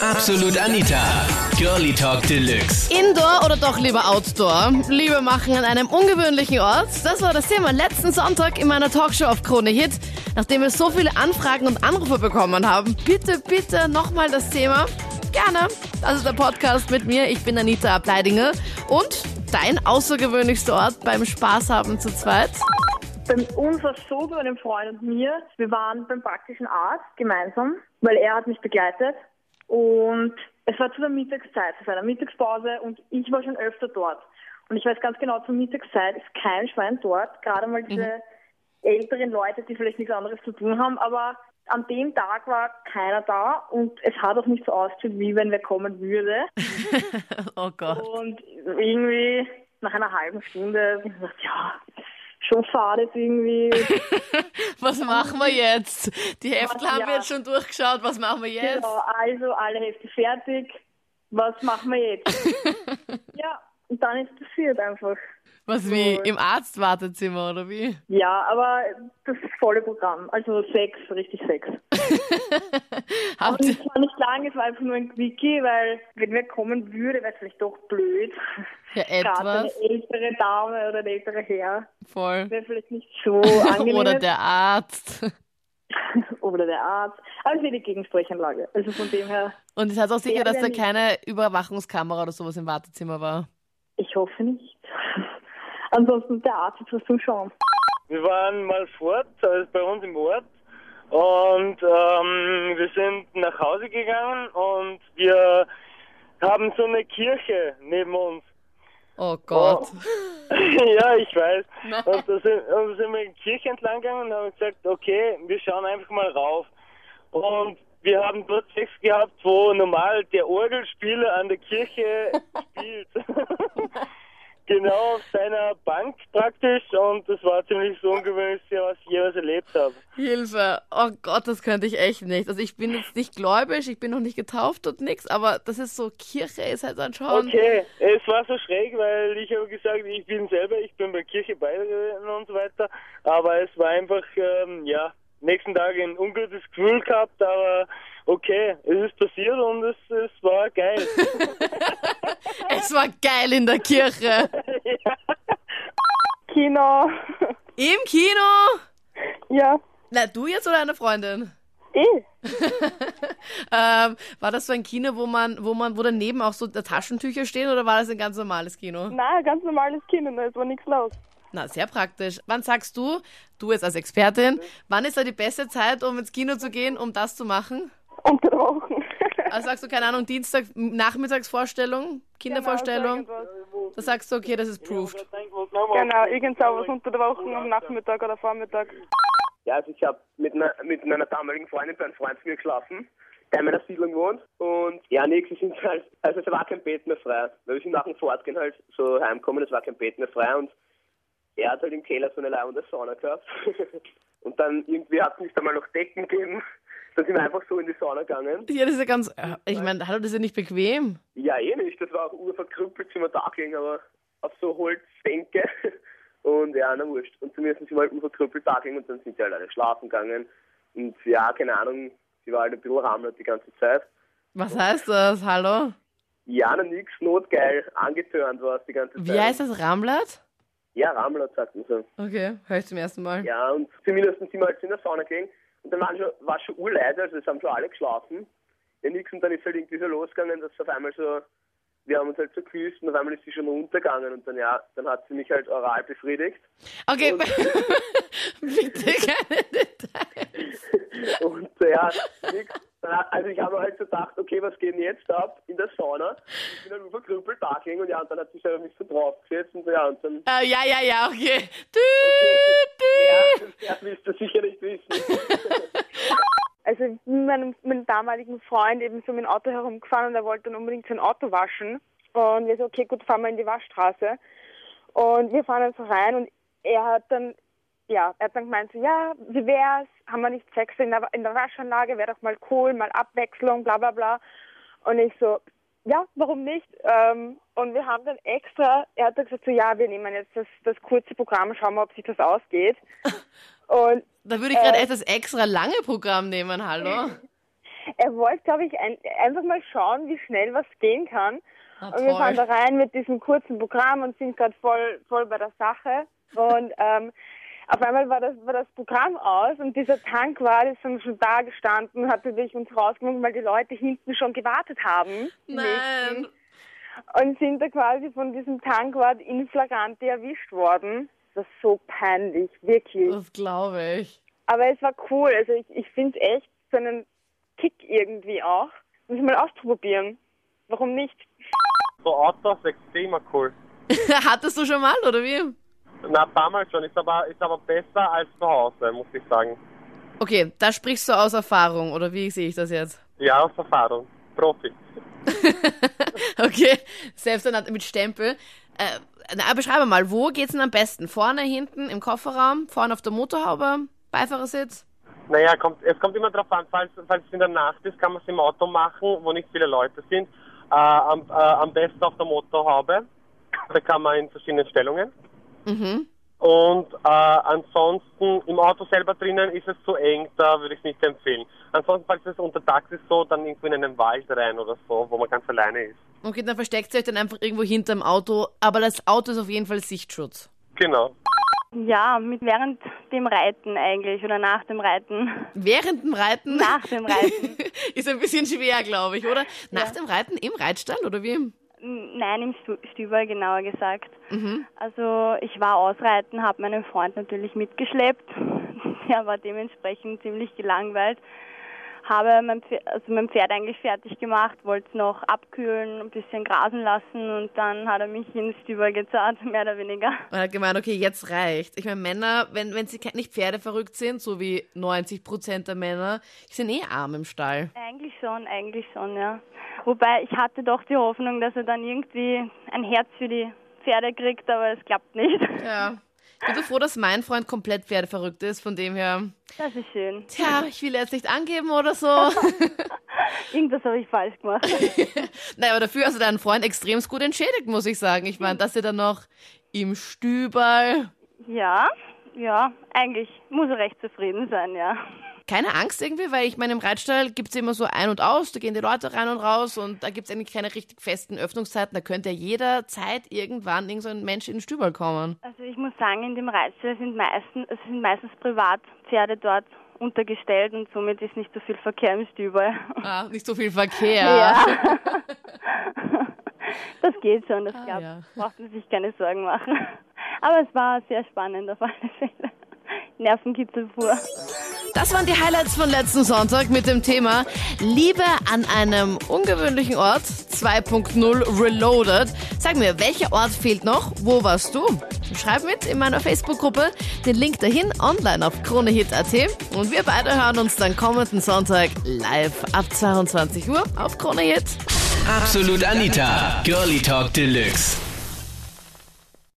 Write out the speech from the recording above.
Absolut Anita. Girlie Talk Deluxe. Indoor oder doch lieber Outdoor? Liebe machen an einem ungewöhnlichen Ort. Das war das Thema letzten Sonntag in meiner Talkshow auf Krone Hit. Nachdem wir so viele Anfragen und Anrufe bekommen haben, bitte, bitte nochmal das Thema. Gerne. Das ist der Podcast mit mir. Ich bin Anita Ableidinger. Und dein außergewöhnlichster Ort beim Spaß haben zu zweit? Bei uns war es so, bei einem Freund und mir, wir waren beim praktischen Arzt gemeinsam, weil er hat mich begleitet. Und es war zu der Mittagszeit, zu einer Mittagspause und ich war schon öfter dort. Und ich weiß ganz genau, zur Mittagszeit ist kein Schwein dort, gerade mal diese älteren Leute, die vielleicht nichts anderes zu tun haben, aber an dem Tag war keiner da und es hat auch nicht so ausgesehen, wie wenn wer kommen würde. Oh Gott. Und irgendwie nach einer halben Stunde ich gesagt, ja, schon jetzt irgendwie. Was machen wir jetzt? Die Heftel haben wir jetzt schon durchgeschaut. Was machen wir jetzt? Genau, also alle Hefte fertig. Was machen wir jetzt? ja, und dann ist passiert einfach. Was wie? Im Arztwartezimmer oder wie? Ja, aber das volle Programm. Also Sex, richtig Sex. Habt Und es war nicht lang, es war einfach nur ein Quickie, weil wenn wer kommen würde, wäre es vielleicht doch blöd. Ja, Gerade eine etwas. ältere Dame oder ein älterer Herr Voll. wäre vielleicht nicht so angenehm. Oder der Arzt. oder der Arzt. Aber es ist eh die Gegensprechanlage. Also von dem her, Und es hat auch sicher, dass da keine Überwachungskamera oder sowas im Wartezimmer war. Ich hoffe nicht. Ansonsten der Arzt wird was zum Schauen. Wir waren mal fort, also bei uns im Ort. Und ähm, wir sind nach Hause gegangen und wir haben so eine Kirche neben uns. Oh Gott. ja, ich weiß. Und da sind, und da sind wir in die Kirche entlang gegangen und haben gesagt, okay, wir schauen einfach mal rauf. Und wir haben dort Sex gehabt, wo normal der Orgelspieler an der Kirche spielt. genau auf seiner Bank praktisch und das war ziemlich so ungewöhnlich, was ich jemals erlebt habe. Hilfe. Oh Gott, das könnte ich echt nicht. Also ich bin jetzt nicht gläubig, ich bin noch nicht getauft und nix, aber das ist so, Kirche ist halt schon. Okay, es war so schräg, weil ich habe gesagt, ich bin selber, ich bin bei Kirche beigetreten und so weiter, aber es war einfach, ähm, ja, nächsten Tag ein ungutes Gefühl gehabt, aber okay, es ist passiert und es, es war geil. Es war geil in der Kirche. Kino. Im Kino? ja. Na, du jetzt oder eine Freundin? Ähm, war das so ein Kino, wo man, wo man, wo daneben auch so Taschentücher stehen oder war das ein ganz normales Kino? Nein, ganz normales Kino, da war nichts los. Na, sehr praktisch. Wann sagst du, du jetzt als Expertin, wann ist da die beste Zeit, um ins Kino zu gehen, um das zu machen? Unter der Woche. Also sagst du, keine Ahnung, Dienstag, Nachmittagsvorstellung, Kindervorstellung? Da sagst du, okay, das ist proved. Genau, irgend sowas unter der Woche, am Nachmittag oder Vormittag. Ja, also ich habe mit, einer- mit meiner damaligen Freundin bei einem Freund von mir geschlafen, der in meiner Siedlung wohnt. Und ja, nächstes sind halt, also es war kein Bett mehr frei. Weil wir sind nach dem Fortgehen halt so heimgekommen, es war kein Bett mehr frei und er hat halt im Keller so eine leibende Sauna gehabt. und dann irgendwie hat es nicht einmal noch Decken gegeben. Dann sind wir einfach so in die Sauna gegangen. Ja, das ist ja ganz, äh, ich meine, hallo, das ist ja nicht bequem. Ja, eh nicht, das war auch urverkrüppelt, sind wir da gelegen, aber auf so Holzbänke. Und ja, na wurscht. Und zumindest sind wir halt unverkrüppelt da gelegen und dann sind sie halt alle schlafen gegangen. Und ja, keine Ahnung, sie war halt ein bisschen ramlet die ganze Zeit. Was heißt das, hallo? Ja, na nix, notgeil, angetörnt war es die ganze Zeit. Wie heißt das, Ramlat? Ja, Ramlet, sagt man so. Okay, höre ich zum ersten Mal. Ja, und zumindest sind wir halt in der Sauna gegangen. Und dann waren schon, war schon urleid, also es haben schon alle geschlafen. Ja, nix, und dann ist halt irgendwie so losgegangen, dass auf einmal so, wir haben uns halt so geküsst und auf einmal ist sie schon runtergegangen und dann, ja, dann hat sie mich halt oral befriedigt. Okay, bitte keine Details. Und ja, nix. Dann Also ich habe halt so gedacht, okay, was geht denn jetzt ab in der Sauna? Ich bin halt nur verkrüppelt da gelegen und ja, und dann hat sie selber mich so draufgesetzt und so, ja, und dann, Äh, ja, ja, ja, okay. Dü, ja, dü. das willst du sicher nicht wissen. also mit meinem, meinem damaligen Freund eben so mit dem Auto herumgefahren und er wollte dann unbedingt sein Auto waschen. Und wir so, okay, gut, fahren wir in die Waschstraße. Und wir fahren dann so rein und er hat dann, ja, er hat dann gemeint so, ja, wie wär's? Haben wir nicht Sex in der, in der Waschanlage? Wäre doch mal cool, mal Abwechslung, bla bla bla. Und ich so, ja, warum nicht? Ähm, und wir haben dann extra, er hat dann gesagt so, ja, wir nehmen jetzt das, das kurze Programm, schauen wir, ob sich das ausgeht. Und Da würde ich gerade echt das extra lange Programm nehmen, hallo. er wollte, glaube ich, ein, einfach mal schauen, wie schnell was gehen kann. Ah, und wir fahren da rein mit diesem kurzen Programm und sind gerade voll, voll bei der Sache. Und ähm, auf einmal war das, war das Programm aus und dieser Tankwart ist dann schon da gestanden, hat natürlich uns rausgenommen, weil die Leute hinten schon gewartet haben. Nein. Und sind da quasi von diesem Tankwart in Flagranti erwischt worden. Das ist so peinlich, wirklich. Das glaube ich. Aber es war cool. Also ich, ich finde es echt so einen Kick irgendwie auch. Muss ich mal ausprobieren. Warum nicht? So Autos extrem cool. Hattest du schon mal, oder wie? Na, ein paar Mal schon. Ist aber, ist aber besser als zu Hause, muss ich sagen. Okay, da sprichst du aus Erfahrung, oder wie sehe ich das jetzt? Ja, aus Erfahrung. Profi. Okay, selbsternannt mit Stempel. Äh, na, beschreibe mal, wo geht's denn am besten? Vorne, hinten, im Kofferraum, vorne auf der Motorhaube, Beifahrersitz? Naja, kommt, es kommt immer drauf an, falls, falls es in der Nacht ist, kann man es im Auto machen, wo nicht viele Leute sind. Äh, am, äh, am besten auf der Motorhaube. Da kann man in verschiedenen Stellungen. Mhm. Und äh, ansonsten im Auto selber drinnen ist es zu eng, da würde ich es nicht empfehlen. Ansonsten, falls es untertags ist, so dann irgendwo in einen Wald rein oder so, wo man ganz alleine ist. Okay, dann versteckt ihr euch dann einfach irgendwo hinterm Auto, aber das Auto ist auf jeden Fall Sichtschutz. Genau. Ja, mit während dem Reiten eigentlich oder nach dem Reiten. Während dem Reiten Nach dem Reiten. ist ein bisschen schwer, glaube ich, oder? Nach dem Reiten im Reitstall, oder wie? Nein, im Stüberl genauer gesagt. Also ich war ausreiten, habe meinen Freund natürlich mitgeschleppt. Der war dementsprechend ziemlich gelangweilt. Habe mein Pferd, also mein Pferd eigentlich fertig gemacht, wollte es noch abkühlen, ein bisschen grasen lassen und dann hat er mich ins Stüberl gezahlt, mehr oder weniger. Und hat gemeint, okay, jetzt reicht. Ich meine, Männer, wenn, wenn sie nicht pferdeverrückt sind, so wie 90 Prozent der Männer, sind eh arm im Stall. Eigentlich schon, eigentlich schon, ja. Wobei ich hatte doch die Hoffnung, dass er dann irgendwie ein Herz für die Pferde kriegt, aber es klappt nicht. Ja. Ich bin so froh, dass mein Freund komplett pferdeverrückt ist, von dem her, Das ist schön. tja, ich will jetzt nicht angeben oder so. Irgendwas habe ich falsch gemacht. naja, aber dafür hast du deinen Freund extrem gut entschädigt, muss ich sagen. Ich meine, dass ihr dann noch im Stüberl. Ja, ja, eigentlich muss er recht zufrieden sein, ja. Keine Angst irgendwie, weil ich meine, im Reitstall gibt's immer so ein und aus, da gehen die Leute rein und raus und da gibt's eigentlich keine richtig festen Öffnungszeiten. Da könnte ja jederzeit irgendwann irgend so ein Mensch in den Stüberl kommen. Also ich muss sagen, in dem Reitstall sind meistens, es sind meistens Privatpferde dort untergestellt und somit ist nicht so viel Verkehr im Stüberl. Ah, nicht so viel Verkehr. Ja. Das geht schon, das Ah, klappt. ja. Braucht man sich keine Sorgen machen. Aber es war sehr spannend auf alle Fälle. Nervenkitzel pur. Das waren die Highlights von letzten Sonntag mit dem Thema Liebe an einem ungewöhnlichen Ort 2.0 Reloaded. Sag mir, welcher Ort fehlt noch? Wo warst du? Schreib mit in meiner Facebook-Gruppe. Den Link dahin online auf kronehit.at. Und wir beide hören uns dann kommenden Sonntag live ab 22 Uhr auf Kronehit. Absolut Anita. Girlie Talk Deluxe.